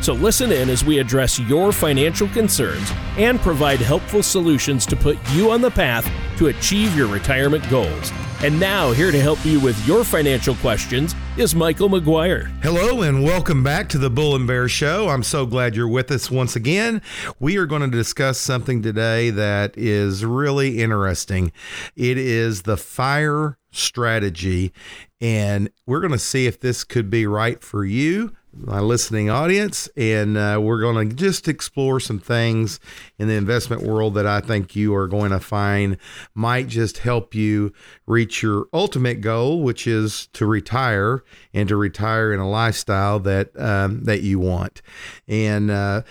So listen in as we address your financial concerns and provide helpful solutions to put you on the path to achieve your retirement goals. And now, here to help you with your financial questions is Michael McGuire. Hello, and welcome back to the Bull and Bear Show. I'm so glad you're with us once again. We are going to discuss something today that is really interesting. It is the fire strategy, and we're going to see if this could be right for you my listening audience, and uh, we're going to just explore some things in the investment world that I think you are going to find might just help you reach your ultimate goal, which is to retire and to retire in a lifestyle that um, that you want. And uh,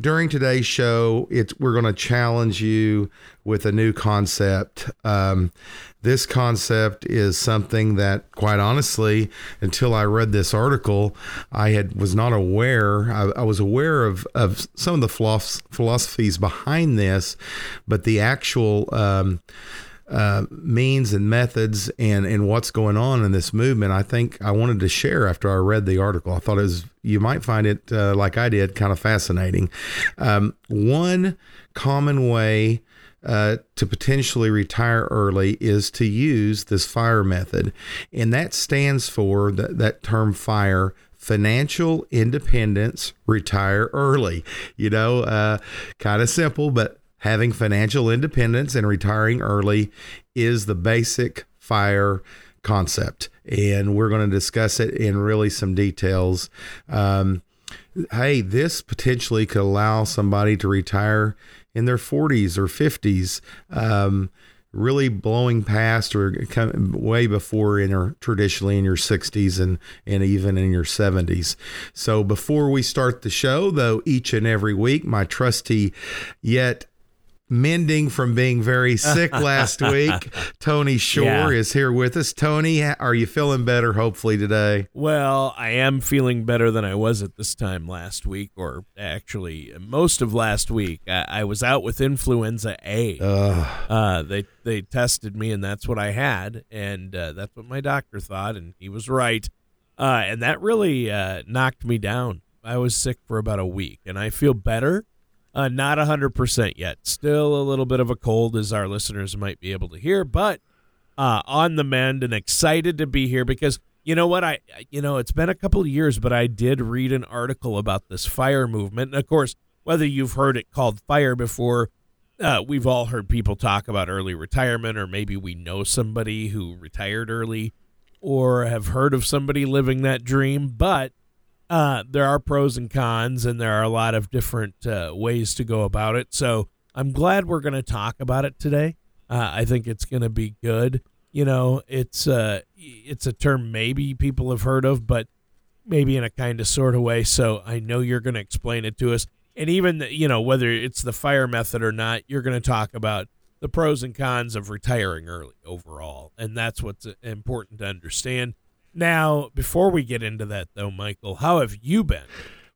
during today's show, it's we're going to challenge you with a new concept. Um, this concept is something that, quite honestly, until I read this article, I had was not aware. I, I was aware of of some of the philosophies behind this, but the actual um, uh, means and methods and and what's going on in this movement. I think I wanted to share after I read the article. I thought it was you might find it uh, like I did, kind of fascinating. Um, one common way. Uh, to potentially retire early is to use this fire method. And that stands for that, that term fire financial independence, retire early. You know, uh, kind of simple, but having financial independence and retiring early is the basic fire concept. And we're going to discuss it in really some details. Um, hey, this potentially could allow somebody to retire in their 40s or 50s. Um, really blowing past or way before in your traditionally in your 60s and and even in your 70s. So before we start the show though each and every week my trusty yet mending from being very sick last week. Tony Shore yeah. is here with us. Tony, are you feeling better hopefully today? Well, I am feeling better than I was at this time last week, or actually most of last week. I, I was out with influenza A. Uh, they, they tested me, and that's what I had. And uh, that's what my doctor thought, and he was right. Uh, and that really uh, knocked me down. I was sick for about a week, and I feel better uh, not 100% yet. Still a little bit of a cold, as our listeners might be able to hear, but uh, on the mend and excited to be here because you know what I you know it's been a couple of years, but I did read an article about this fire movement, and of course, whether you've heard it called fire before, uh, we've all heard people talk about early retirement, or maybe we know somebody who retired early, or have heard of somebody living that dream, but uh, there are pros and cons, and there are a lot of different uh, ways to go about it. So I'm glad we're going to talk about it today. Uh, I think it's going to be good. You know, it's uh, it's a term maybe people have heard of, but maybe in a kind of sort of way. So I know you're going to explain it to us, and even the, you know whether it's the fire method or not, you're going to talk about the pros and cons of retiring early overall, and that's what's important to understand. Now, before we get into that, though, Michael, how have you been?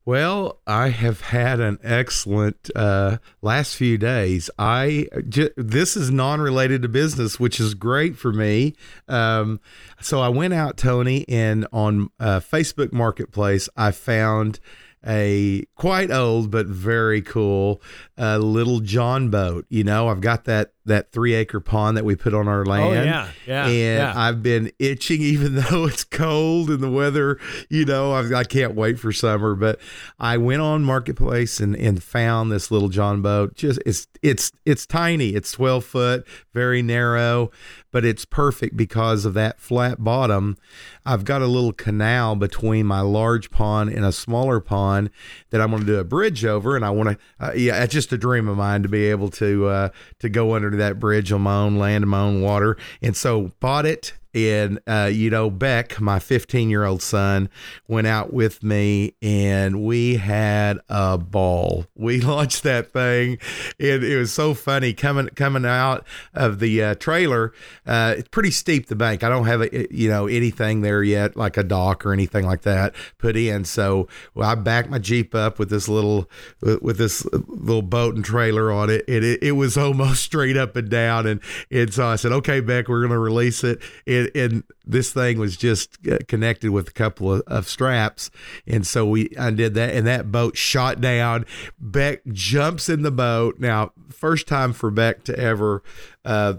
Well, I have had an excellent uh, last few days. I j- this is non-related to business, which is great for me. Um, so I went out, Tony, and on uh, Facebook Marketplace, I found a quite old but very cool uh, little John boat. You know, I've got that that three acre pond that we put on our oh, land. Oh, yeah, yeah. And yeah. I've been itching, even though it's cold and the weather. You know, I've, I can not wait for summer. But I went on marketplace and and found this little John boat. Just it's it's it's tiny. It's twelve foot, very narrow but it's perfect because of that flat bottom. I've got a little canal between my large pond and a smaller pond that I'm going to do a bridge over, and I want to. Uh, yeah, it's just a dream of mine to be able to uh, to go under that bridge on my own land and my own water. And so bought it and uh, you know Beck, my 15 year old son, went out with me, and we had a ball. We launched that thing, and it was so funny coming coming out of the uh, trailer. Uh, it's pretty steep the bank. I don't have a, you know anything there yet, like a dock or anything like that put in. So well, I backed my Jeep up with this little with this little boat and trailer on it, and it, it was almost straight up and down. And and so I said, okay, Beck, we're going to release it. And, and, this thing was just uh, connected with a couple of, of, straps. And so we undid that, and that boat shot down. Beck jumps in the boat. Now, first time for Beck to ever uh,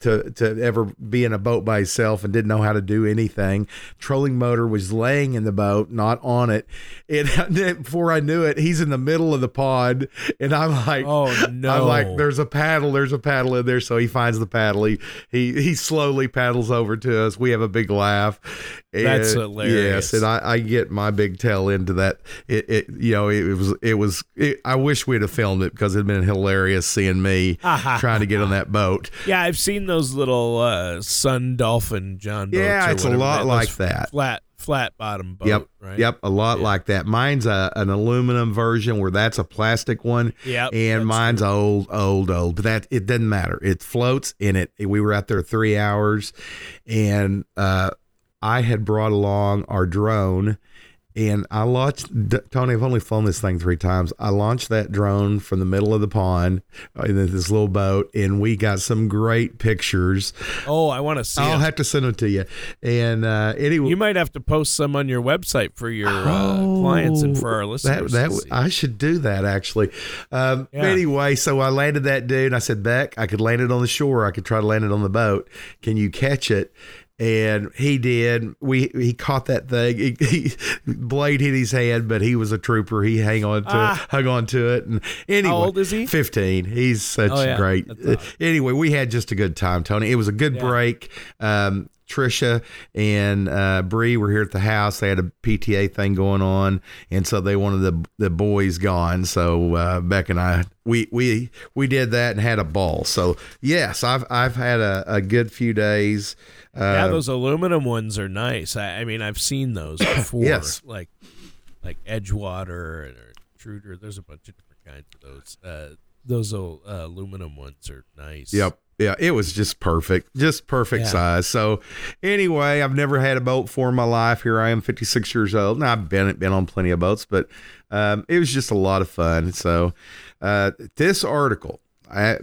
to to ever be in a boat by himself and didn't know how to do anything. Trolling motor was laying in the boat, not on it. And before I knew it, he's in the middle of the pod, and I'm like, "Oh no!" I'm like, "There's a paddle. There's a paddle in there." So he finds the paddle. He he, he slowly paddles over to us. We have a big laugh. And, That's hilarious. Yes, and I, I get my big tail into that. It, it you know it, it was it was. It, I wish we'd have filmed it because it'd been hilarious seeing me trying to get on that boat. Yeah, I've seen those little uh, sun dolphin John boats. Yeah, it's a lot like that. Flat flat bottom boat. Yep. Right? Yep. A lot yeah. like that. Mine's a, an aluminum version where that's a plastic one. Yep. And mine's true. old, old, old. But that it doesn't matter. It floats in it. We were out there three hours, and uh, I had brought along our drone and I launched Tony. I've only flown this thing three times. I launched that drone from the middle of the pond uh, in this little boat, and we got some great pictures. Oh, I want to see. I'll them. have to send them to you. And uh, anyway, you might have to post some on your website for your uh, oh, uh, clients and for our listeners. That, that I should do that actually. Um, yeah. Anyway, so I landed that dude. I said, Beck, I could land it on the shore. I could try to land it on the boat. Can you catch it? And he did. We he caught that thing. He, he, blade hit his hand, but he was a trooper. He hang on to ah. hung on to it. And anyway, how old is he? Fifteen. He's such oh, yeah. great. Anyway, we had just a good time, Tony. It was a good yeah. break. Um, Trisha and uh, Bree were here at the house. They had a PTA thing going on, and so they wanted the the boys gone. So uh, Beck and I we we we did that and had a ball. So yes, I've I've had a, a good few days. Yeah, those aluminum ones are nice. I, I mean, I've seen those before. yes, like like Edgewater or Intruder. There's a bunch of different kinds of those. Uh, those uh, aluminum ones are nice. Yep. Yeah, it was just perfect, just perfect yeah. size. So, anyway, I've never had a boat for in my life. Here I am, 56 years old, and I've been been on plenty of boats, but um, it was just a lot of fun. So, uh, this article, I,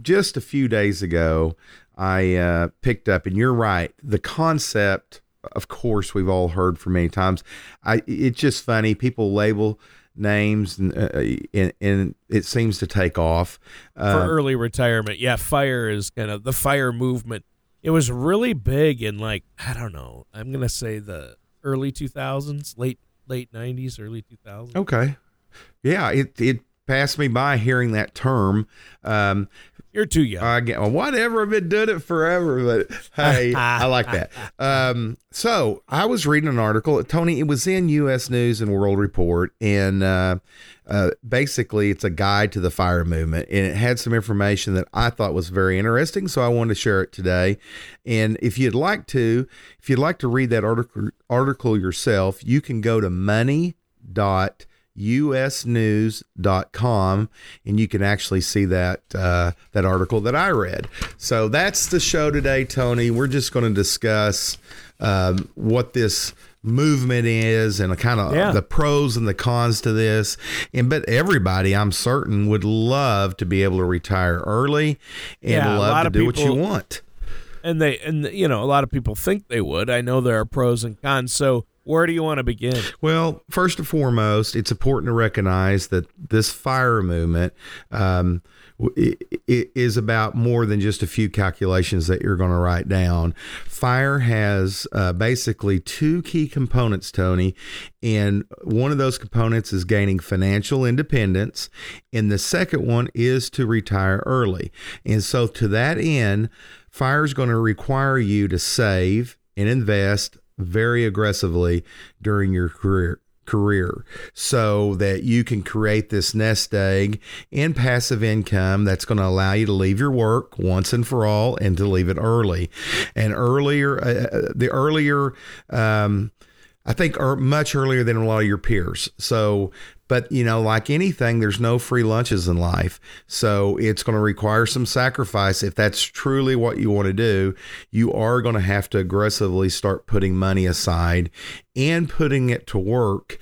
just a few days ago, I uh, picked up, and you're right. The concept, of course, we've all heard for many times. I it's just funny. People label names, and, uh, and, and it seems to take off uh, for early retirement. Yeah, fire is kind of the fire movement. It was really big in like I don't know. I'm gonna say the early 2000s, late late 90s, early 2000s. Okay, yeah, it it passed me by hearing that term. Um, you're too young. I get well, whatever. I've been doing it forever, but hey, I like that. Um, so I was reading an article, Tony. It was in U.S. News and World Report, and uh, uh, basically, it's a guide to the fire movement, and it had some information that I thought was very interesting. So I wanted to share it today. And if you'd like to, if you'd like to read that article article yourself, you can go to money dot usnews.com and you can actually see that uh, that article that I read. So that's the show today, Tony. We're just going to discuss um, what this movement is and kind of yeah. the pros and the cons to this. And but everybody, I'm certain, would love to be able to retire early and yeah, love to do people, what you want. And they and you know a lot of people think they would. I know there are pros and cons. So where do you want to begin? Well, first and foremost, it's important to recognize that this fire movement um, is about more than just a few calculations that you're going to write down. Fire has uh, basically two key components, Tony, and one of those components is gaining financial independence, and the second one is to retire early. And so, to that end, fire is going to require you to save and invest very aggressively during your career career so that you can create this nest egg and passive income that's going to allow you to leave your work once and for all and to leave it early. And earlier, uh, uh the earlier, um, I think are much earlier than a lot of your peers. So, but you know, like anything, there's no free lunches in life. So it's going to require some sacrifice. If that's truly what you want to do, you are going to have to aggressively start putting money aside and putting it to work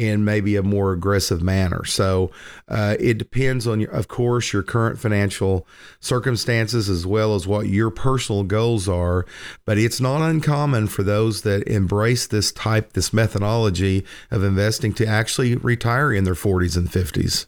in maybe a more aggressive manner. So uh, it depends on, your, of course, your current financial circumstances as well as what your personal goals are. But it's not uncommon for those that embrace this type, this methodology of investing to actually retire in their 40s and 50s.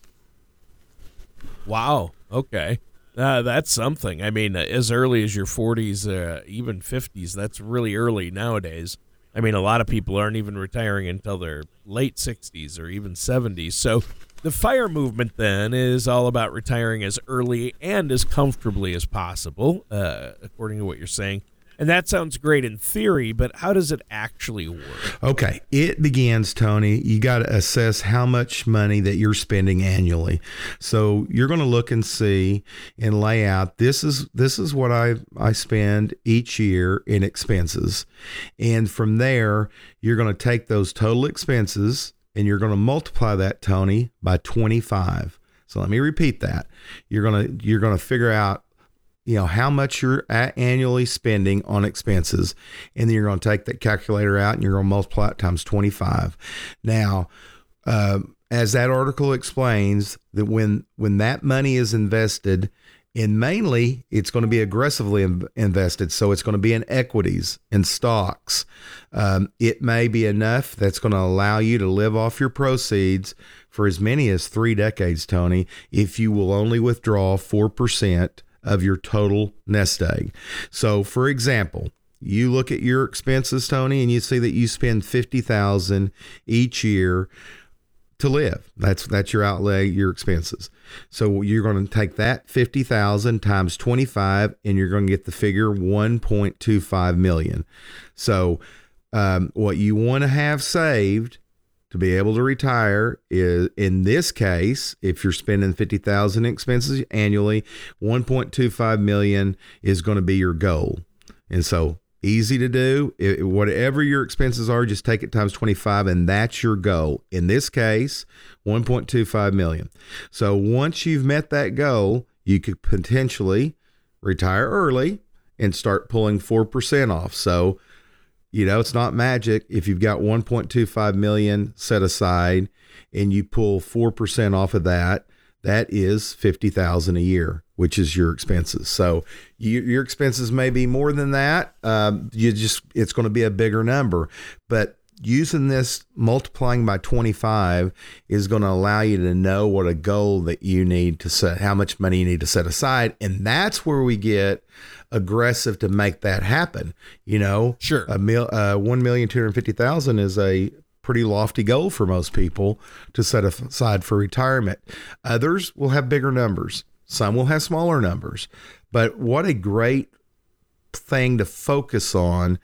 Wow. Okay. Uh, that's something. I mean, as early as your 40s, uh, even 50s, that's really early nowadays. I mean, a lot of people aren't even retiring until their late 60s or even 70s. So the fire movement then is all about retiring as early and as comfortably as possible, uh, according to what you're saying. And that sounds great in theory, but how does it actually work? Okay, it begins, Tony. You got to assess how much money that you're spending annually. So you're going to look and see and lay out this is this is what I I spend each year in expenses, and from there you're going to take those total expenses and you're going to multiply that, Tony, by 25. So let me repeat that. You're going to you're going to figure out you know how much you're annually spending on expenses. And then you're going to take that calculator out and you're going to multiply it times 25 now uh, as that article explains that when when that money is invested and mainly it's going to be aggressively invested so it's going to be in equities and stocks um, it may be enough that's going to allow you to live off your proceeds for as many as three decades tony if you will only withdraw 4% of your total nest egg. So, for example, you look at your expenses, Tony, and you see that you spend fifty thousand each year to live. That's that's your outlay, your expenses. So you're going to take that fifty thousand times twenty five, and you're going to get the figure one point two five million. So um, what you want to have saved to be able to retire is in this case if you're spending 50,000 expenses annually 1.25 million is going to be your goal. And so easy to do. It, whatever your expenses are just take it times 25 and that's your goal. In this case 1.25 million. So once you've met that goal you could potentially retire early and start pulling 4% off. So you know, it's not magic. If you've got 1.25 million set aside and you pull 4% off of that, that is 50,000 a year, which is your expenses. So you, your expenses may be more than that. Um, you just, it's going to be a bigger number, but using this multiplying by 25 is going to allow you to know what a goal that you need to set, how much money you need to set aside. And that's where we get aggressive to make that happen. You know, sure. A mil, uh, 1,250,000 is a pretty lofty goal for most people to set aside for retirement. Others will have bigger numbers. Some will have smaller numbers. But what a great thing to focus on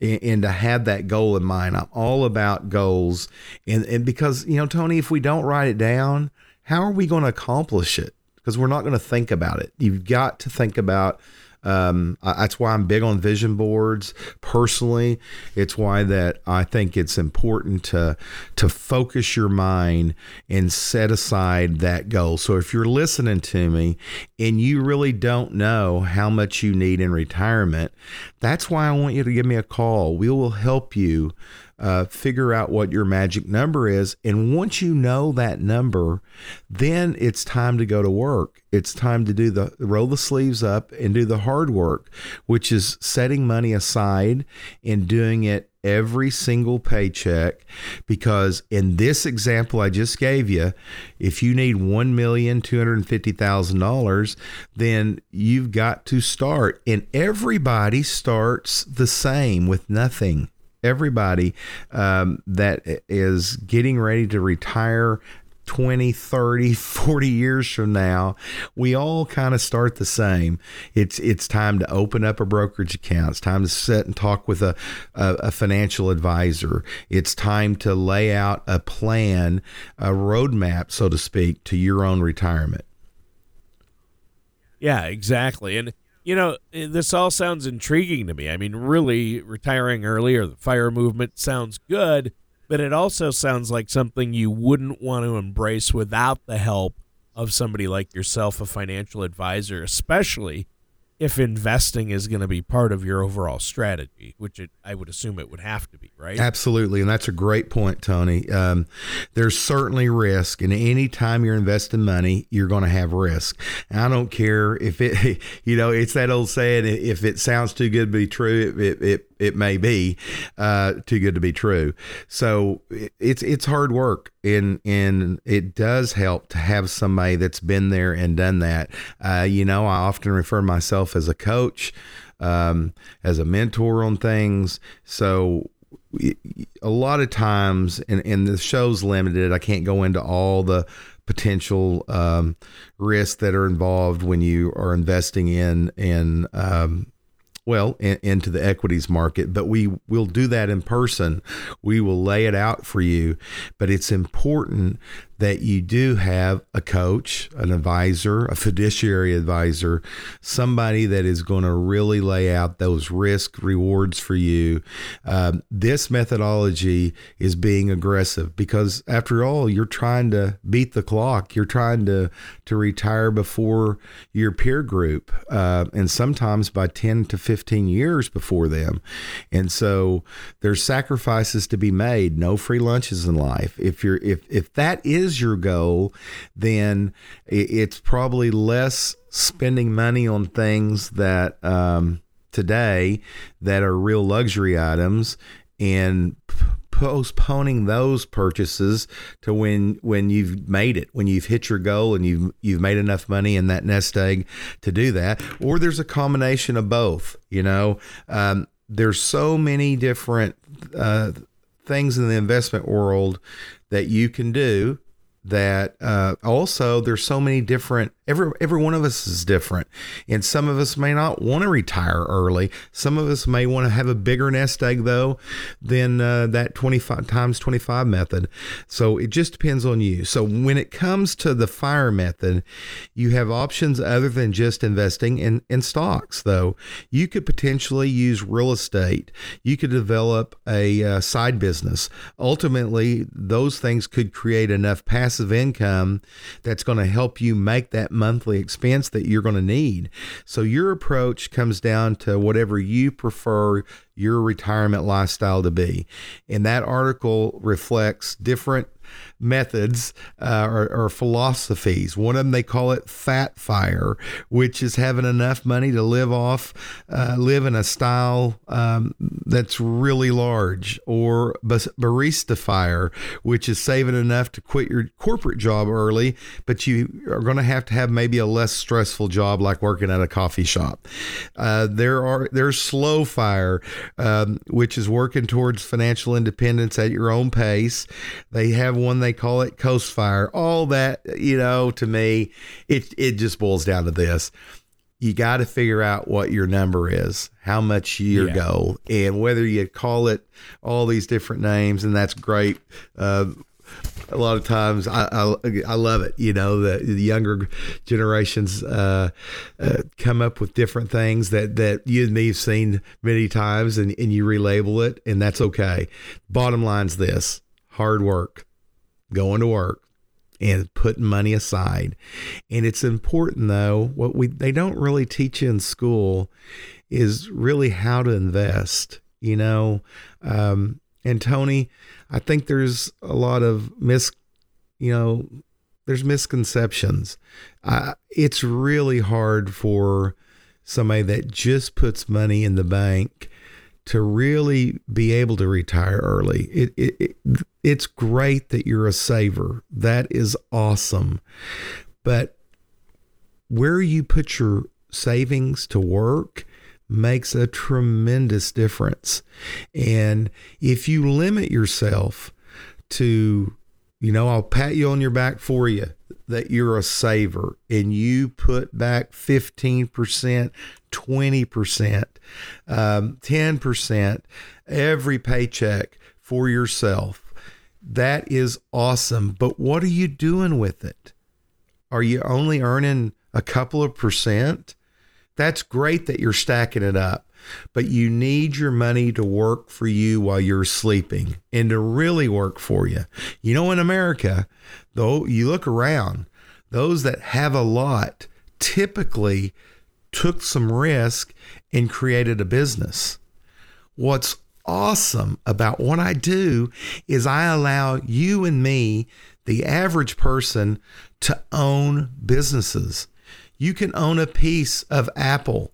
and, to have that goal in mind. I'm all about goals. And, and because, you know, Tony, if we don't write it down, how are we going to accomplish it? Because we're not going to think about it. You've got to think about um, that's why I'm big on vision boards personally. It's why that I think it's important to to focus your mind and set aside that goal. So if you're listening to me and you really don't know how much you need in retirement, that's why I want you to give me a call. We will help you uh, figure out what your magic number is. And once you know that number, then it's time to go to work. It's time to do the roll the sleeves up and do the hard work, which is setting money aside and doing it every single paycheck because in this example I just gave you, if you need $1,250,000, then you've got to start. And everybody starts the same with nothing everybody um, that is getting ready to retire 20, 30, 40 years from now, we all kind of start the same. It's it's time to open up a brokerage account. It's time to sit and talk with a, a, a financial advisor. It's time to lay out a plan, a roadmap, so to speak, to your own retirement. Yeah, exactly. And you know, eh, this all sounds intriguing to me. I mean, really retiring early or the fire movement sounds good but it also sounds like something you wouldn't want to embrace without the help of somebody like yourself, a financial advisor, especially if investing is going to be part of your overall strategy, which it, I would assume it would have to be, right? Absolutely, and that's a great point, Tony. Um, there's certainly risk, and any time you're investing money, you're going to have risk. And I don't care if it, you know, it's that old saying: if it sounds too good to be true, it it, it may be uh, too good to be true. So it's it's hard work, and and it does help to have somebody that's been there and done that. Uh, you know, I often refer myself as a coach, um, as a mentor on things. So a lot of times, and, and the show's limited. I can't go into all the potential um, risks that are involved when you are investing in in um, well in, into the equities market but we will do that in person we will lay it out for you but it's important that you do have a coach, an advisor, a fiduciary advisor, somebody that is going to really lay out those risk rewards for you. Um, this methodology is being aggressive because, after all, you're trying to beat the clock. You're trying to to retire before your peer group, uh, and sometimes by ten to fifteen years before them. And so there's sacrifices to be made. No free lunches in life. If you're if if that is your goal, then it's probably less spending money on things that um, today that are real luxury items and postponing those purchases to when when you've made it when you've hit your goal and you've you've made enough money in that nest egg to do that. Or there's a combination of both you know? Um, there's so many different uh, things in the investment world that you can do that uh, also there's so many different every every one of us is different. And some of us may not want to retire early. Some of us may want to have a bigger nest egg though than uh, that 25 times 25 method. So it just depends on you. So when it comes to the fire method you have options other than just investing in in stocks though. You could potentially use real estate. You could develop a uh, side business. Ultimately those things could create enough passive passive income that's going to help you make that monthly expense that you're going to need. So your approach comes down to whatever you prefer your retirement lifestyle to be. And that article reflects different methods uh, or, or, philosophies. One of them they call it fat fire, which is having enough money to live off, uh, live in a style um, that's really large, or barista fire, which is saving enough to quit your corporate job early, but you are going to have to have maybe a less stressful job like working at a coffee shop. Uh, there are there's slow fire, um, which is working towards financial independence at your own pace. They have one they call it coast fire. All that, you know, to me, it it just boils down to this. You got to figure out what your number is, how much your yeah. goal, and whether you call it all these different names, and that's great. Uh, a lot of times I, I, I, love it. You know, the, the younger generations uh, uh, come up with different things that, that you and me have seen many times and, and you relabel it, and that's okay. Bottom line's this hard work going to work and putting money aside. And it's important though, what we they don't really teach in school is really how to invest, you know. Um, and Tony, I think there's a lot of mis you know, there's misconceptions. Uh, it's really hard for somebody that just puts money in the bank to really be able to retire early. It, it, it, it's great that you're a saver. That is awesome. But where you put your savings to work makes a tremendous difference. And if you limit yourself to You know, I'll pat you on your back for you that you're a saver and you put back 15%, 20%, um, 10% every paycheck for yourself. That is awesome. But what are you doing with it? Are you only earning a couple of percent? That's great that you're stacking it up but you need your money to work for you while you're sleeping and to really work for you. You know, in America, though, you look around, those that have a lot typically took some risk and created a business. What's awesome about what I do is I allow you and me, the average person, to own businesses. You can own a piece of Apple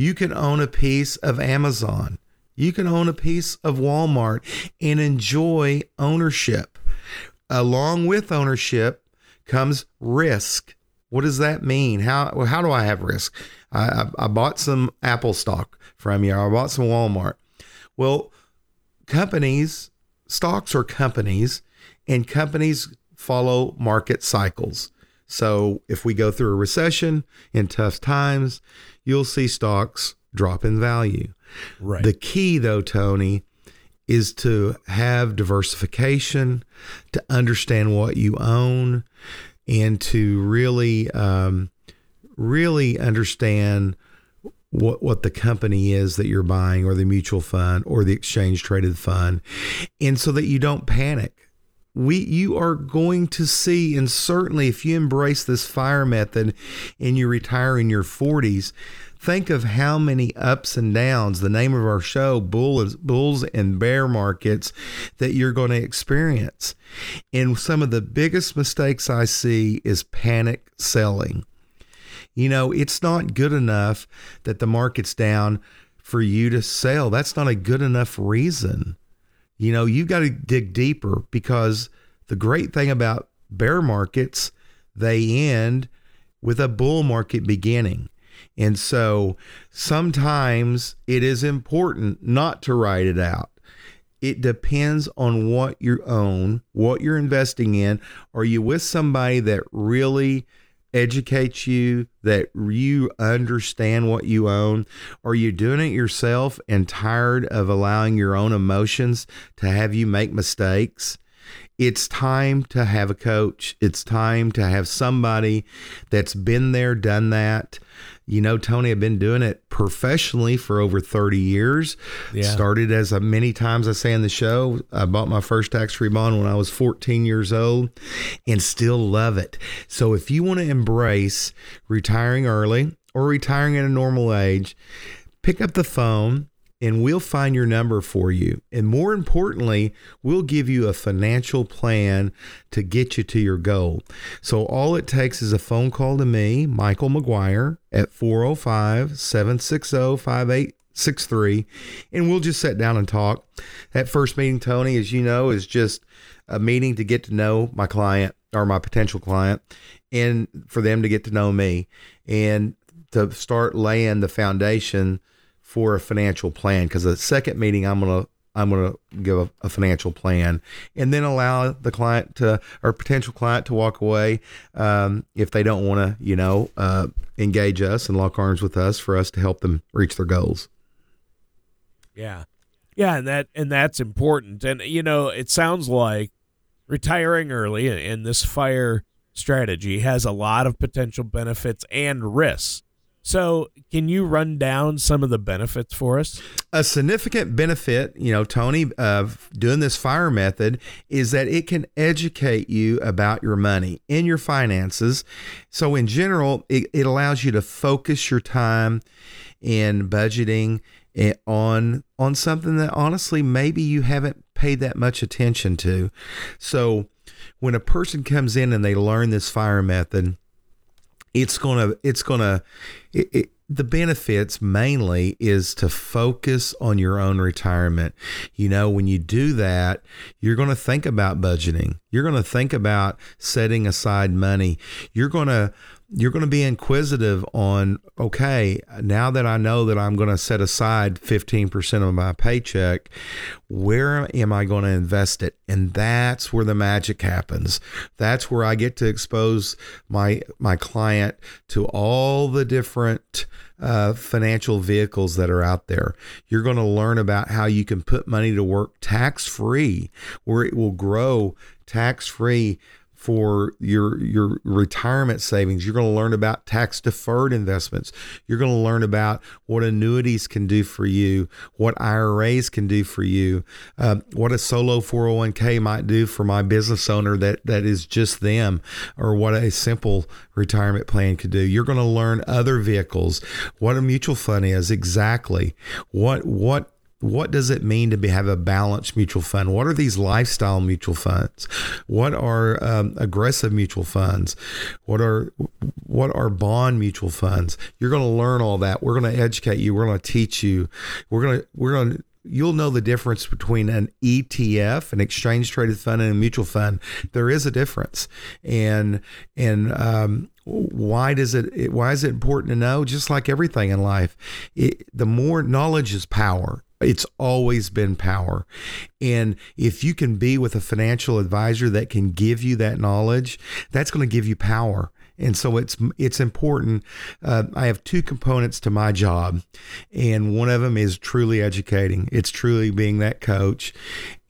you can own a piece of Amazon. You can own a piece of Walmart and enjoy ownership. Along with ownership comes risk. What does that mean? How how do I have risk? I, I, I bought some Apple stock from you. I bought some Walmart. Well, companies, stocks are companies, and companies follow market cycles. So if we go through a recession in tough times, you'll see stocks drop in value. Right. The key, though, Tony, is to have diversification, to understand what you own, and to really, um, really understand what what the company is that you're buying, or the mutual fund, or the exchange traded fund, and so that you don't panic. We you are going to see and certainly if you embrace this fire method and you retire in your 40s think of how many ups and downs the name of our show bulls bulls and bear markets that you're going to experience. And some of the biggest mistakes i see is panic selling. You know it's not good enough that the market's down for you to sell. That's not a good enough reason. You know, you've got to dig deeper because the great thing about bear markets, they end with a bull market beginning. And so sometimes it is important not to write it out. It depends on what you own, what you're investing in. Are you with somebody that really educates you, that you understand what you own? Are you doing it yourself and tired of allowing your own emotions to have you make mistakes? It's time to have a coach. It's time to have somebody that's been there, done that. You know, Tony, I've been doing it professionally for over 30 years. Yeah. Started as a, many times I say in the show, I bought my first tax free bond when I was 14 years old and still love it. So if you want to embrace retiring early or retiring at a normal age, pick up the phone and we'll find your number for you. And more importantly, we'll give you a financial plan to get you to your goal. So all it takes is a phone call to me, Michael McGuire, at 405 760 5863, and we'll just sit down and talk. That first meeting, Tony, as you know, is just a meeting to get to know my client or my potential client and for them to get to know me and to start laying the foundation for a financial plan because the second meeting I'm gonna I'm gonna give a, a, financial plan and then allow the client to or potential client to walk away um, if they don't want to you know uh, engage us and lock arms with us for us to help them reach their goals. Yeah, yeah, and that and that's important. And you know, it sounds like retiring early in this fire strategy has a lot of potential benefits and risks. So, can you run down some of the benefits for us? A significant benefit, you know, Tony, of doing this fire method is that it can educate you about your money and your finances. So, in general, it, it allows you to focus your time in budgeting eh, on on something that honestly maybe you haven't paid that much attention to. So, when a person comes in and they learn this fire method, it's gonna it's gonna it, it, the benefits mainly is to focus on your own retirement. You know, when you do that, you're going to think about budgeting. You're going to think about setting aside money. You're going to you're going to be inquisitive on okay now that i know that i'm going to set aside 15% of my paycheck where am i going to invest it and that's where the magic happens that's where i get to expose my my client to all the different uh, financial vehicles that are out there. You're going to learn about how you can put money to work tax free, where it will grow tax free for your your retirement savings. You're going to learn about tax deferred investments. You're going to learn about what annuities can do for you, what IRAs can do for you, uh, what a solo 401k might do for my business owner that that is just them, or what a simple retirement plan could do. You're going to learn other vehicles, what a mutual fund is exactly, what what what does it mean to be, have a balanced mutual fund? What are these lifestyle mutual funds? What are um, aggressive mutual funds? What are what are bond mutual funds? You're going to learn all that. We're going to educate you. We're going to teach you. We're going to we're going to you'll know the difference between an ETF, an exchange traded fund, and a mutual fund. There is a difference, and and um, why does it? Why is it important to know? Just like everything in life, it, the more knowledge is power, it's always been power. And if you can be with a financial advisor that can give you that knowledge, that's going to give you power. And so it's it's important. Uh, I have two components to my job, and one of them is truly educating. It's truly being that coach,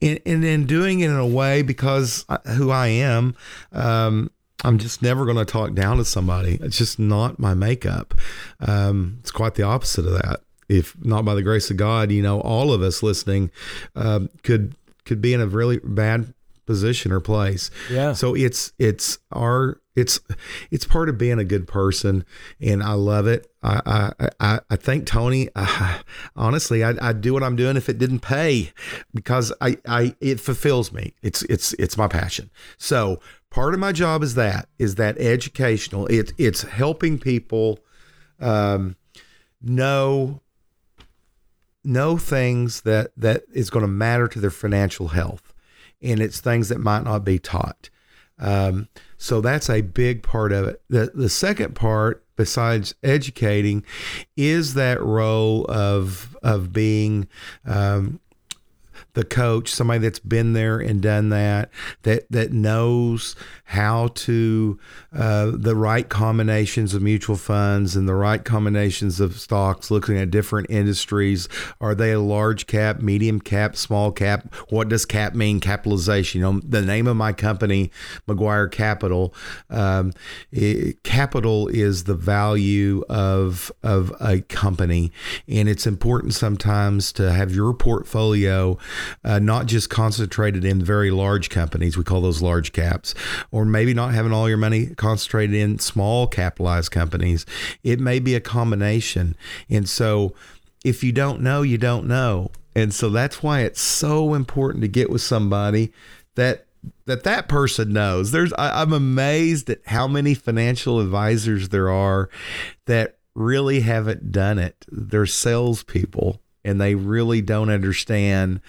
and and then doing it in a way because who I am. Um, I'm just never going to talk down to somebody. It's just not my makeup. Um, it's quite the opposite of that if not by the grace of God, you know, all of us listening uh, could could be in a really bad position or place. Yeah. So it's it's our it's it's part of being a good person, and I love it. I I I, thank Tony. Uh, honestly, I I do what I'm doing if it didn't pay, because I I it fulfills me. It's it's it's my passion. So part of my job is that is that educational. It it's helping people um, know know things that that is going to matter to their financial health, and it's things that might not be taught. Um, so that's a big part of it. The the second part, besides educating, is that role of of being um, the coach, somebody that's been there and done that, that that knows how to uh, the right combinations of mutual funds and the right combinations of stocks, looking at different industries. Are they a large cap, medium cap, small cap? What does cap mean? Capitalization. You know, the name of my company, McGuire Capital. Um, it, capital is the value of of a company, and it's important sometimes to have your portfolio uh, not just concentrated in very large companies. We call those large caps, or maybe not having all your money concentrated in small capitalized companies. It may be a combination. And so if you don't know, you don't know. And so that's why it's so important to get with somebody that that that person knows. There's I, I'm amazed at how many financial advisors there are that really haven't done it. They're salespeople and they really don't understand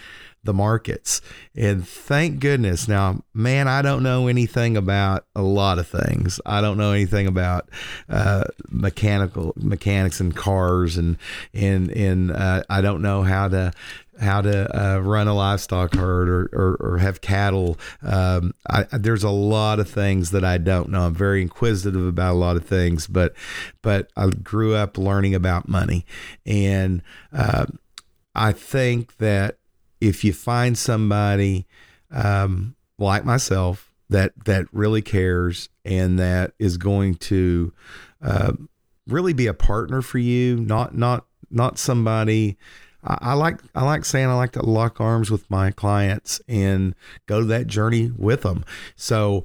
the markets. And thank goodness. Now, man, I don't know anything about a lot of things. I don't know anything about uh, mechanical mechanics and cars, and and and uh, I don't know how to how to uh, run a livestock herd or, or, or have cattle. Um, I, there's a lot of things that I don't know. I'm very inquisitive about a lot of things, but but I grew up learning about money, and uh, I think that if you find somebody um, like myself that that really cares and that is going to uh, really be a partner for you, not not not somebody. I, I like I like saying I like to lock arms with my clients and go that journey with them. So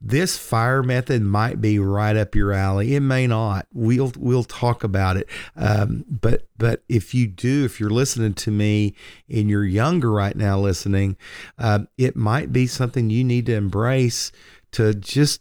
this fire method might be right up your alley. It may not. We'll we'll talk about it. Um, but but if you do, if you're listening to me and you're younger right now, listening, uh, it might be something you need to embrace to just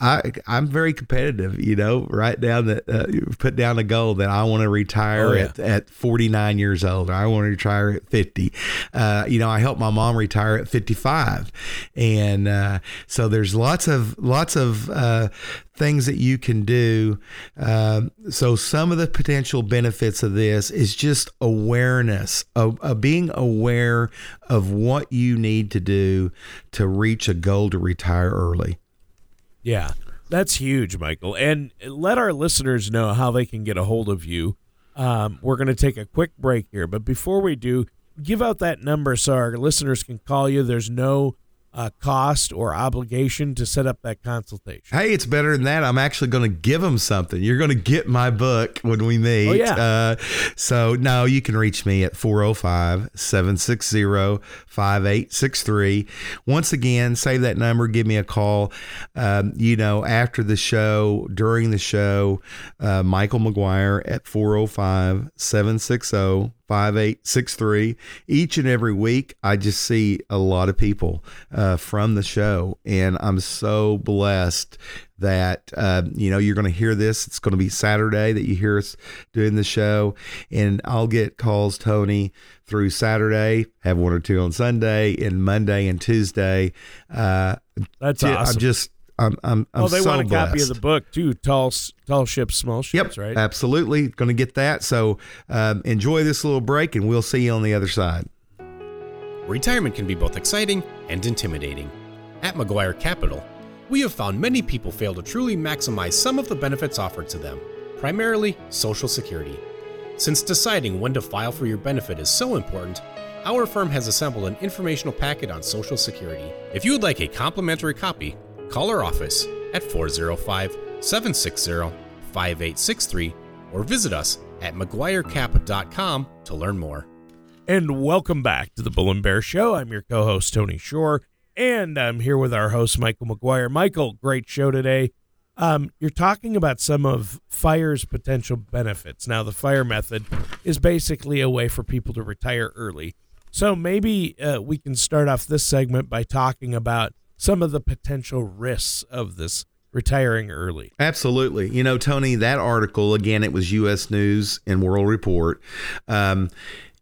I I'm very competitive, you know. Write down that uh, put down a goal that I want to retire oh, yeah. at, at 49 years old. Or I want to retire at 50. Uh, you know, I helped my mom retire at 55, and uh, so there's lots of lots of uh, things that you can do. Um, so some of the potential benefits of this is just awareness of, of being aware of what you need to do to reach a goal to retire early. Yeah, that's huge, Michael. And let our listeners know how they can get a hold of you. Um, we're going to take a quick break here, but before we do, give out that number so our listeners can call you. There's no uh, cost or obligation to set up that consultation. Hey, it's better than that. I'm actually going to give them something. You're going to get my book when we meet. Oh, yeah. Uh, so, no, you can reach me at 405 760 5863. Once again, save that number, give me a call. Um, you know, after the show, during the show, uh, Michael McGuire at 405 760 5863. Each and every week, I just see a lot of people uh, from the show, and I'm so blessed that uh, you know you're going to hear this. It's going to be Saturday that you hear us doing the show, and I'll get calls, Tony, through Saturday. Have one or two on Sunday, and Monday and Tuesday. Uh, That's awesome. I'm just I'm, I'm, I'm oh, they so want a blessed. copy of the book too. Tall, tall ships, small ships, yep, right? Absolutely, going to get that. So um, enjoy this little break, and we'll see you on the other side. Retirement can be both exciting and intimidating. At McGuire Capital, we have found many people fail to truly maximize some of the benefits offered to them, primarily Social Security. Since deciding when to file for your benefit is so important, our firm has assembled an informational packet on Social Security. If you would like a complimentary copy, call our office at 405 760 5863 or visit us at McGuireCap.com to learn more. And welcome back to the Bull and Bear Show. I'm your co host, Tony Shore, and I'm here with our host, Michael McGuire. Michael, great show today. Um, you're talking about some of fire's potential benefits. Now, the fire method is basically a way for people to retire early. So maybe uh, we can start off this segment by talking about some of the potential risks of this retiring early. Absolutely. You know, Tony, that article, again, it was U.S. News and World Report. Um,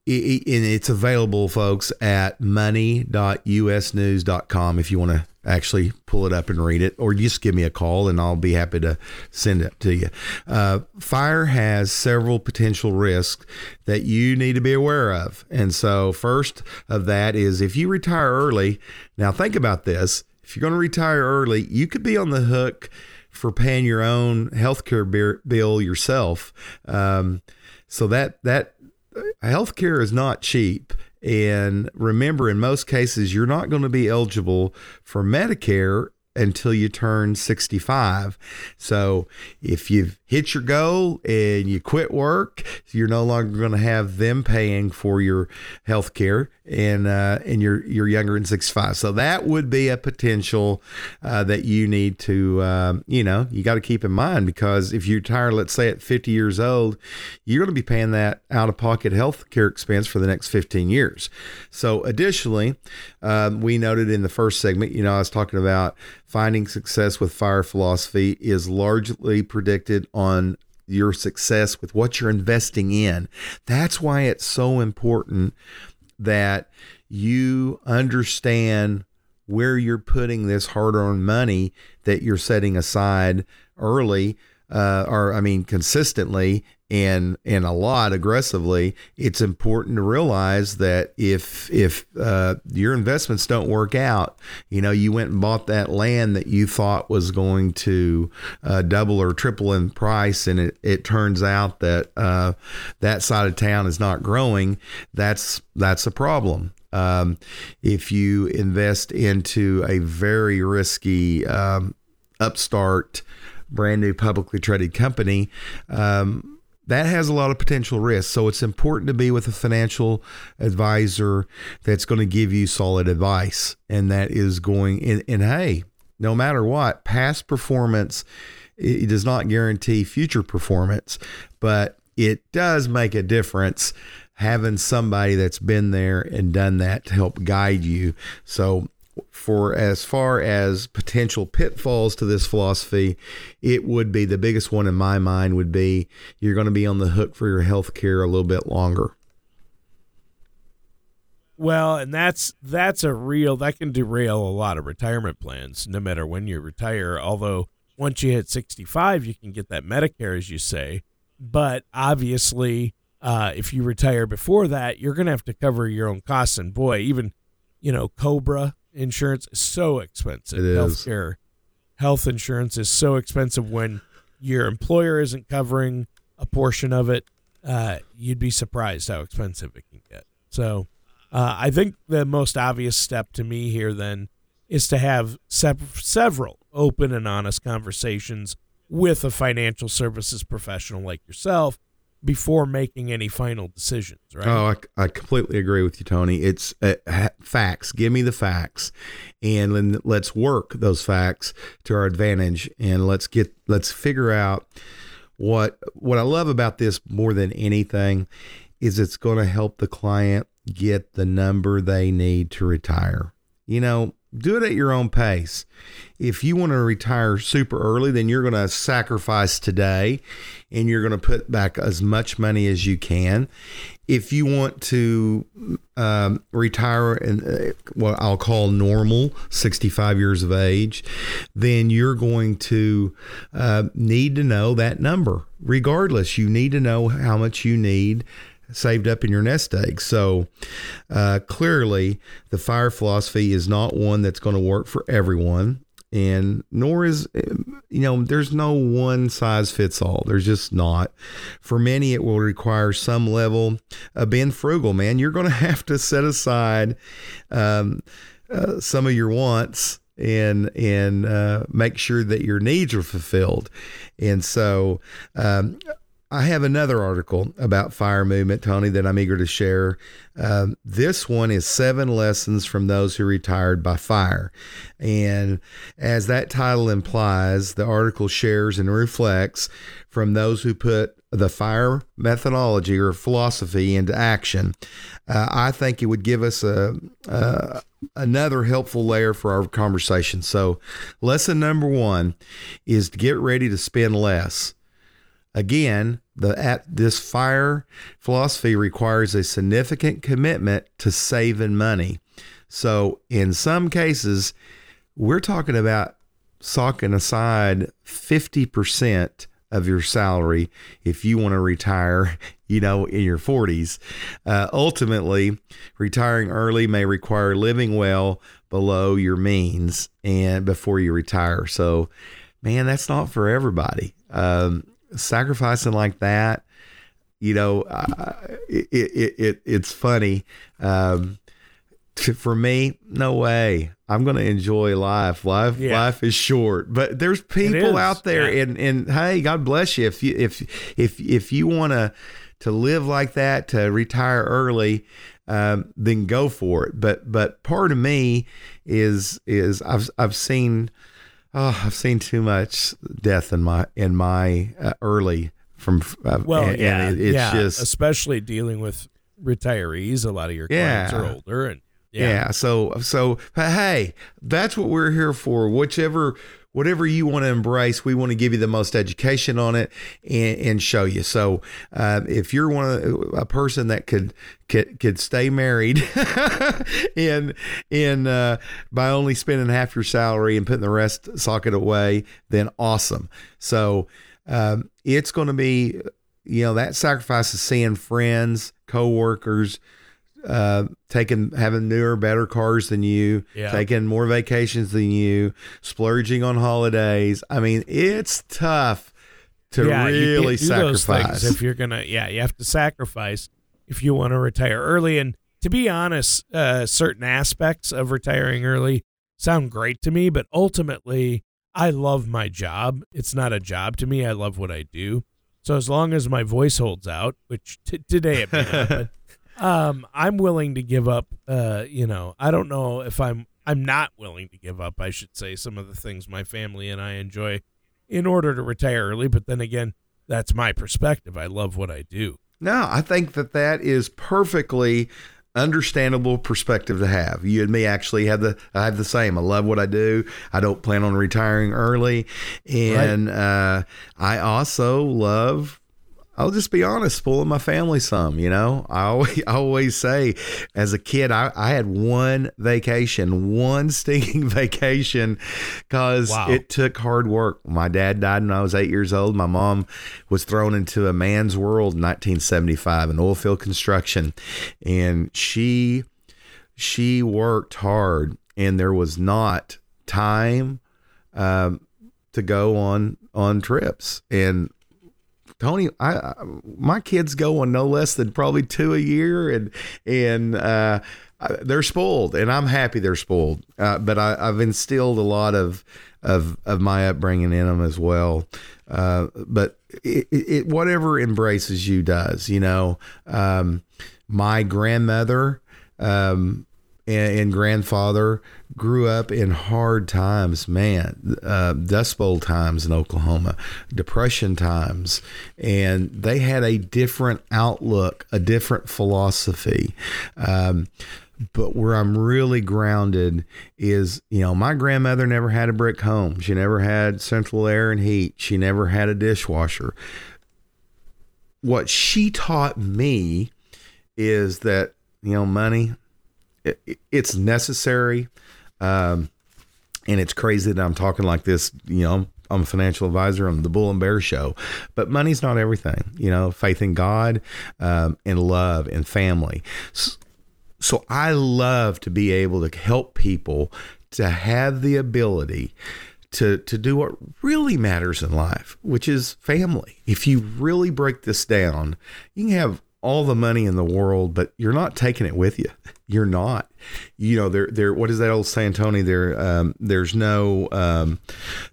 it, and it's available, folks, at money.usnews.com if you want to actually pull it up and read it, or just give me a call and I'll be happy to send it to you. Uh, fire has several potential risks that you need to be aware of. And so, first of that is if you retire early, now think about this if you're going to retire early, you could be on the hook for paying your own healthcare bill yourself. Um, so that that healthcare is not cheap. And remember, in most cases, you're not going to be eligible for Medicare until you turn 65. So if you've hit your goal and you quit work, you're no longer going to have them paying for your health care and uh, and you're you're younger than 65. So that would be a potential uh, that you need to um, you know you got to keep in mind because if you retire, let's say at 50 years old, you're going to be paying that out of pocket health care expense for the next 15 years. So additionally, um, we noted in the first segment, you know, I was talking about finding success with fire philosophy is largely predicted your success with what you're investing in. That's why it's so important that you understand where you're putting this hard earned money that you're setting aside early, uh, or I mean, consistently and and a lot aggressively, it's important to realize that if if uh, your investments don't work out, you know you went and bought that land that you thought was going to uh, double or triple in price, and it, it turns out that uh, that side of town is not growing. That's that's a problem. Um, if you invest into a very risky um, upstart, brand new publicly traded company. Um, that has a lot of potential risk. So it's important to be with a financial advisor that's going to give you solid advice and that is going and, and hey, no matter what, past performance it does not guarantee future performance, but it does make a difference having somebody that's been there and done that to help guide you. So for as far as potential pitfalls to this philosophy, it would be the biggest one in my mind would be you're going to be on the hook for your health care a little bit longer. Well, and that's that's a real that can derail a lot of retirement plans, no matter when you retire. Although once you hit 65, you can get that Medicare, as you say. But obviously, uh, if you retire before that, you're going to have to cover your own costs. And boy, even you know, Cobra insurance is so expensive. It is. Healthcare, health insurance is so expensive when your employer isn't covering a portion of it. Uh, you'd be surprised how expensive it can get. So, uh, I think the most obvious step to me here then is to have se- several open and honest conversations with a financial services professional like yourself before making any final decisions, right? Oh, I, I completely agree with you, Tony. It's uh, facts. Give me the facts, and then let's work those facts to our advantage, and let's get let's figure out what what I love about this more than anything is it's going to help the client get the number they need to retire. You know, do it at your own pace. If you want to retire super early, then you're going to sacrifice today and you're going to put back as much money as you can. If you want to um, retire in uh, what I'll call normal, 65 years of age, then you're going to uh, need to know that number. Regardless, you need to know how much you need saved up in your nest egg. So uh, clearly, the fire philosophy is not one that's going to work for everyone. And nor is, you know, there's no one size fits all. There's just not. For many, it will require some level of being frugal, man. You're going to have to set aside um, uh, some of your wants and and uh, make sure that your needs are fulfilled. And so um, I have another article about fire movement, Tony, that I'm eager to share. Um, this one is seven lessons from those who retired by fire. And as that title implies, the article shares and reflects from those who put the fire methodology or philosophy into action. Uh, I think it would give us a, a another helpful layer for our conversation. So, lesson number one is to get ready to spend less. Again, the at this fire philosophy requires a significant commitment to saving money. So in some cases, we're talking about socking aside 50% of your salary if you want to retire, you know, in your 40s. Uh, ultimately, retiring early may require living well below your means and before you retire. So, man, that's not for everybody. Um, sacrificing like that, you know, it, it, it, it's funny. Um, for me, no way. I'm going to enjoy life. Life, yeah. life is short, but there's people out there, yeah. and and hey, God bless you. If you if if if you want to to live like that, to retire early, um, then go for it. But but part of me is is I've I've seen Oh, I've seen too much death in my in my uh, early from uh, well, and, yeah, and it, it's yeah. just especially dealing with retirees. A lot of your clients yeah. are older, and yeah. yeah. So so hey, that's what we're here for. Whichever whatever you want to embrace, we want to give you the most education on it and, and show you. So, uh, if you're one of a person that could could, could stay married in in uh, by only spending half your salary and putting the rest socket away, then awesome. So, um, it's going to be you know that sacrifice of seeing friends, coworkers uh, taking having newer, better cars than you, yeah. taking more vacations than you, splurging on holidays. I mean, it's tough to yeah, really sacrifice. if you're gonna, yeah, you have to sacrifice if you want to retire early. And to be honest, uh, certain aspects of retiring early sound great to me, but ultimately, I love my job. It's not a job to me. I love what I do. So as long as my voice holds out, which t- today it may not, but um, I'm willing to give up. Uh, you know, I don't know if I'm. I'm not willing to give up. I should say some of the things my family and I enjoy in order to retire early. But then again, that's my perspective. I love what I do. No, I think that that is perfectly understandable perspective to have. You and me actually have the I have the same. I love what I do. I don't plan on retiring early, and right. uh, I also love I'll just be honest, spoiling my family some. You know, I always, I always say, as a kid, I, I had one vacation, one stinking vacation, because wow. it took hard work. My dad died when I was eight years old. My mom was thrown into a man's world in 1975 in oil field construction, and she she worked hard, and there was not time um, to go on on trips and Tony, I, my kids go on no less than probably two a year, and and uh, they're spoiled, and I'm happy they're spoiled. Uh, but I, have instilled a lot of of of my upbringing in them as well. Uh, but it, it, whatever embraces you does, you know. Um, my grandmother um, and, and grandfather grew up in hard times, man, uh, Dust Bowl times in Oklahoma, Depression times, and they had a different outlook, a different philosophy. Um, but where I'm really grounded is, you know, my grandmother never had a brick home. She never had central air and heat. She never had a dishwasher. What she taught me is that, you know, money, it, it's necessary. Um, and it's crazy that I'm talking like this, you know, I'm a financial advisor on the Bull and Bear Show, but money's not everything. You know, faith in God, um, and love and family. So, so I love to be able to help people to have the ability to to do what really matters in life, which is family. If you really break this down, you can have all the money in the world, but you're not taking it with you. You're not. You know, there, there. What is that old saying, Tony? There, um, there's no, um,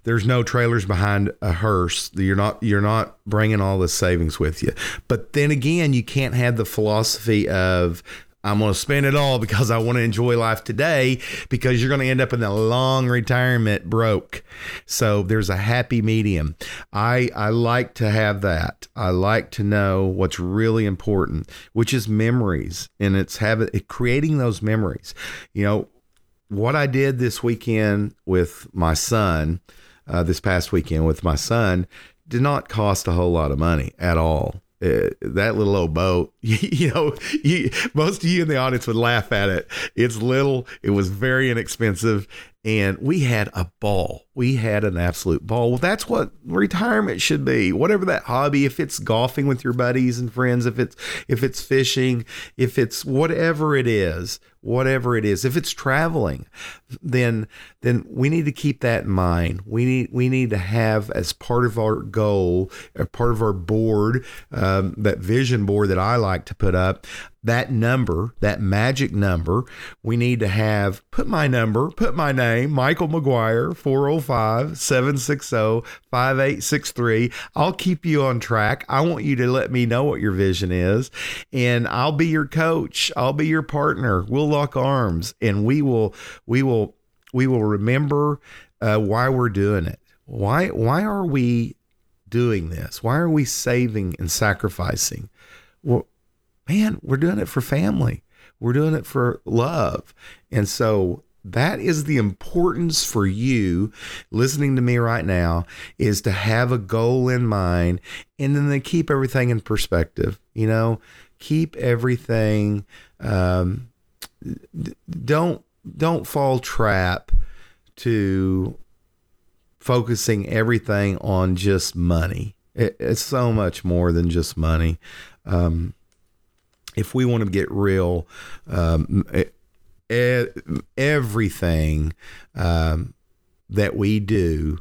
there's no trailers behind a hearse. You're not, you're not bringing all the savings with you. But then again, you can't have the philosophy of I'm going to spend it all because I want to enjoy life today because you're going to end up in a long retirement broke. So there's a happy medium. I I like to have that. I like to know what's really important, which is memories and it's having it, creating those memories. You know, what I did this weekend with my son, uh, this past weekend with my son did not cost a whole lot of money at all uh, that little old boat, you know, you, most of you in the audience would laugh at it. It's little, it was very inexpensive, and we had a ball. We had an absolute ball. Well, that's what retirement should be. Whatever that hobby, if it's golfing with your buddies and friends, if it's if it's fishing, if it's whatever it is, whatever it is, if it's traveling, then then we need to keep that in mind. We need we need to have as part of our goal, part of our board, um, that vision board that I like to put up that number, that magic number, we need to have put my number, put my name, Michael McGuire, 405 760 5863. I'll keep you on track. I want you to let me know what your vision is, and I'll be your coach. I'll be your partner. We'll lock arms and we will, we will, we will remember uh, why we're doing it. Why, why are we doing this? Why are we saving and sacrificing? Well, man, we're doing it for family. We're doing it for love. And so that is the importance for you listening to me right now is to have a goal in mind and then to keep everything in perspective. You know, keep everything um, don't don't fall trap to focusing everything on just money. It, it's so much more than just money. Um, if we want to get real, um, everything um, that we do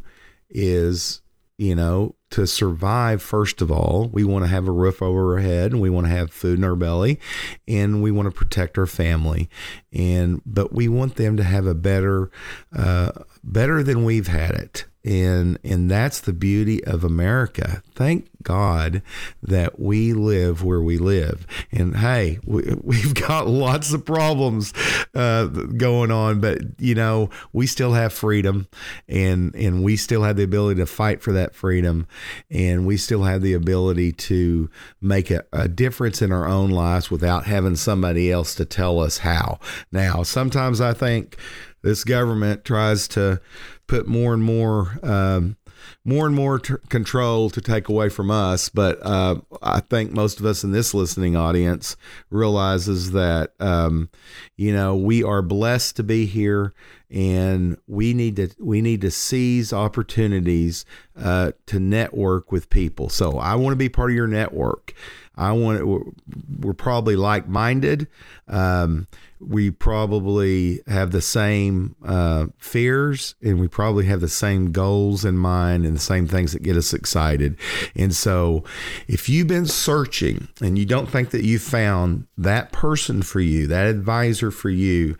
is, you know, to survive, first of all, we want to have a roof over our head and we want to have food in our belly and we want to protect our family. And, but we want them to have a better, uh, better than we've had it. And and that's the beauty of America. Thank God that we live where we live. And hey, we, we've got lots of problems uh, going on, but you know we still have freedom, and and we still have the ability to fight for that freedom, and we still have the ability to make a, a difference in our own lives without having somebody else to tell us how. Now, sometimes I think this government tries to put more and more um, more and more t- control to take away from us. But uh, I think most of us in this listening audience realizes that um, you know we are blessed to be here, and we need to we need to seize opportunities uh, to network with people. So I want to be part of your network. I want we're probably like minded. Um, we probably have the same uh, fears and we probably have the same goals in mind and the same things that get us excited. And so, if you've been searching and you don't think that you found that person for you, that advisor for you,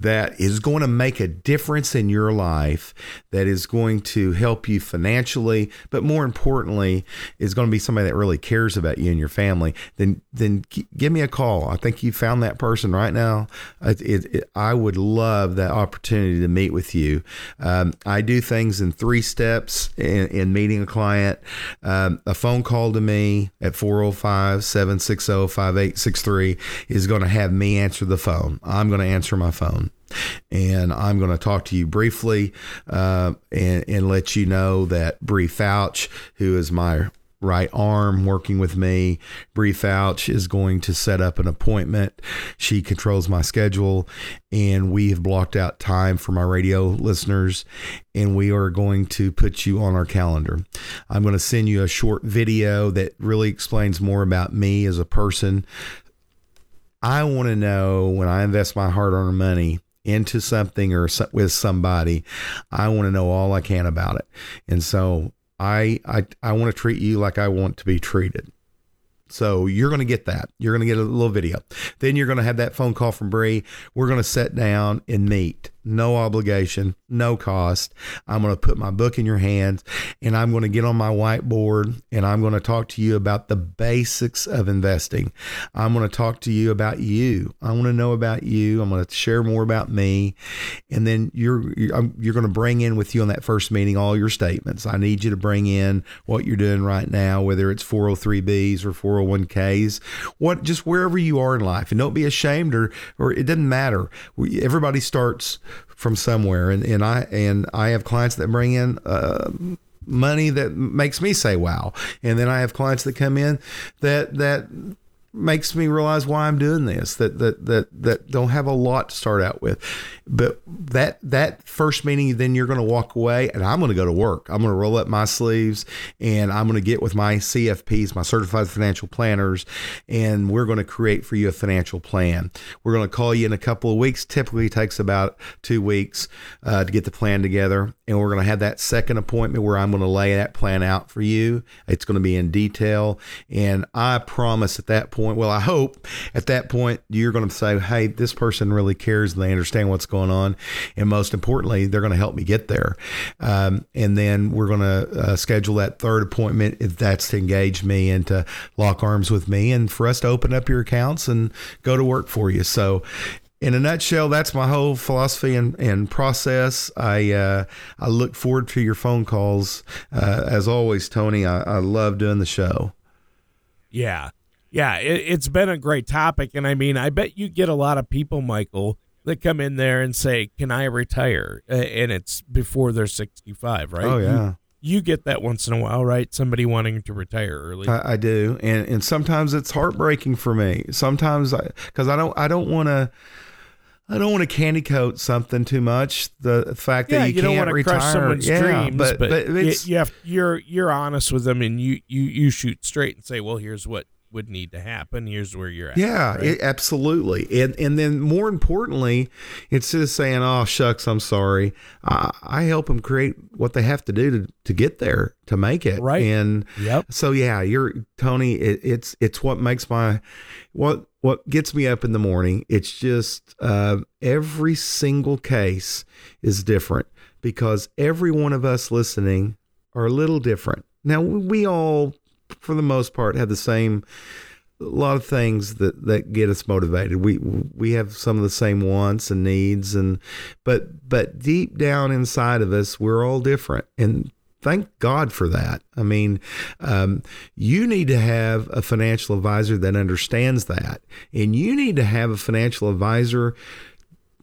that is going to make a difference in your life, that is going to help you financially, but more importantly, is going to be somebody that really cares about you and your family, then then give me a call. I think you found that person right now. It, it, it, I would love that opportunity to meet with you. Um, I do things in three steps in, in meeting a client. Um, a phone call to me at 405 760 5863 is going to have me answer the phone. I'm going to answer my phone and I'm going to talk to you briefly uh, and, and let you know that Bree Fouch, who is my right arm working with me. Bree Fouch is going to set up an appointment. She controls my schedule, and we have blocked out time for my radio listeners, and we are going to put you on our calendar. I'm going to send you a short video that really explains more about me as a person. I want to know when I invest my hard earned money into something or with somebody, I want to know all I can about it. And so I I I want to treat you like I want to be treated. So you're going to get that. You're going to get a little video. Then you're going to have that phone call from Bree. We're going to sit down and meet no obligation, no cost. I'm going to put my book in your hands and I'm going to get on my whiteboard and I'm going to talk to you about the basics of investing. I'm going to talk to you about you. I want to know about you. I'm going to share more about me. And then you're you're, going to bring in with you on that first meeting all your statements. I need you to bring in what you're doing right now, whether it's 403bs or 401ks, what just wherever you are in life. And don't be ashamed or or it doesn't matter. Everybody starts from somewhere, and, and I and I have clients that bring in. Uh, money that makes me say wow and then i have clients that come in that that makes me realize why I'm doing this that that that that don't have a lot to start out with. But that that first meeting then you're going to walk away and I'm going to go to work. I'm going to roll up my sleeves and I'm going to get with my CFPs my certified financial planners and we're going to create for you a financial plan. We're going to call you in a couple of weeks typically takes about 2 weeks uh, to get the plan together. And we're going to have that second appointment where I'm going to lay that plan out for you. It's going to be in detail. And I promise at that point point, well, I hope at that point you're going to say, hey, this person really cares they understand what's going on. And most importantly, they're going to help me get there. Um, and then we're going to uh, schedule that third appointment if that's to engage me and to lock arms with me and for us to open up your accounts and go to work for you. So in a nutshell, that's my whole philosophy and, and process. I uh, I look forward to your phone calls. Uh, as always, Tony, I, I love doing the show. Yeah yeah, it, has been a great topic. And I mean, I bet you get a lot of people, Michael, that come in there and say, Can I retire? And it's before they're 65, right? Oh, yeah. You, you get that once in a while, right? Somebody wanting to retire early. I, I do, and and sometimes it's heartbreaking for me. Sometimes I because I don't I don't want to I don't want to candy coat something too much. The fact yeah, that you, you can't don't want to retire, crush someone's yeah, dreams, but, but, but you, you have, you're you're honest with them, and you you you shoot straight and say, well, here's what would need to happen. Here's where you're at. Yeah, right? it, absolutely. And and then more importantly, instead of saying, "Oh shucks, I'm sorry," I, I help them create what they have to do to to get there to make it. Right. And yep. So yeah, you're Tony. It, it's it's what makes my what what gets me up in the morning. It's just uh, every single case is different because every one of us listening are a little different. Now, we all, for the most part, have the same a lot of things that that get us motivated. We we have some of the same wants and needs and but but deep down inside of us we're all different and thank God for that. I mean, um, you need to have a financial advisor that understands that, and you need to have a financial advisor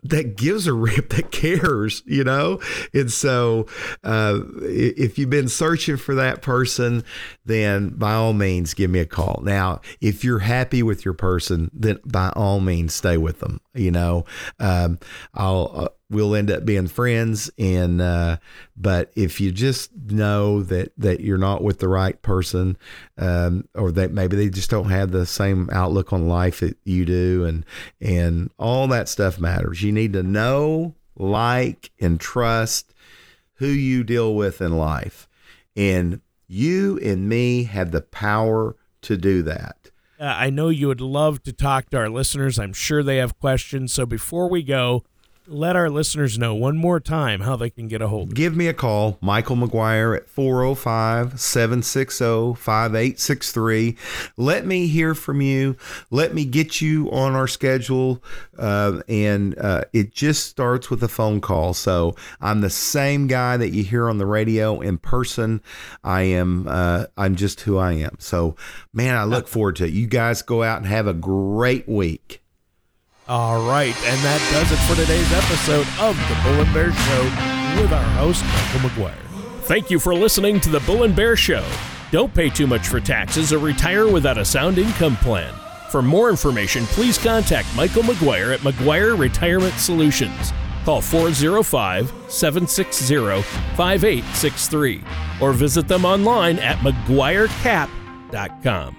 that gives a rip that cares you know? And so uh, if you've been searching for that person then by all means give me a call. Now if you're happy with your person then by all means stay with them you know? Um, i'll uh, we'll end up being friends and uh, but if you just know that that you're not with the right person um, or that maybe they just don't have the same outlook on life that you do and and all that stuff matters you need to know like and trust who you deal with in life and you and me have the power to do that uh, I know you would love to talk to our listeners. I'm sure they have questions. So before we go, let our listeners know one more time how they can get a hold of Give me a call, Michael McGuire at 405 760 5863. Let me hear from you. Let me get you on our schedule. Uh, and uh, it just starts with a phone call. So I'm the same guy that you hear on the radio in person. I am, uh, I'm just who I am. So, man, I look forward to it. You guys go out and have a great week. All right, and that does it for today's episode of the Bull and Bear Show with our host, Michael McGuire. Thank you for listening to the Bull and Bear Show. Don't pay too much for taxes or retire without a sound income plan. For more information, please contact Michael McGuire at McGuire Retirement Solutions. Call 405 760 5863 or visit them online at McGuireCap.com.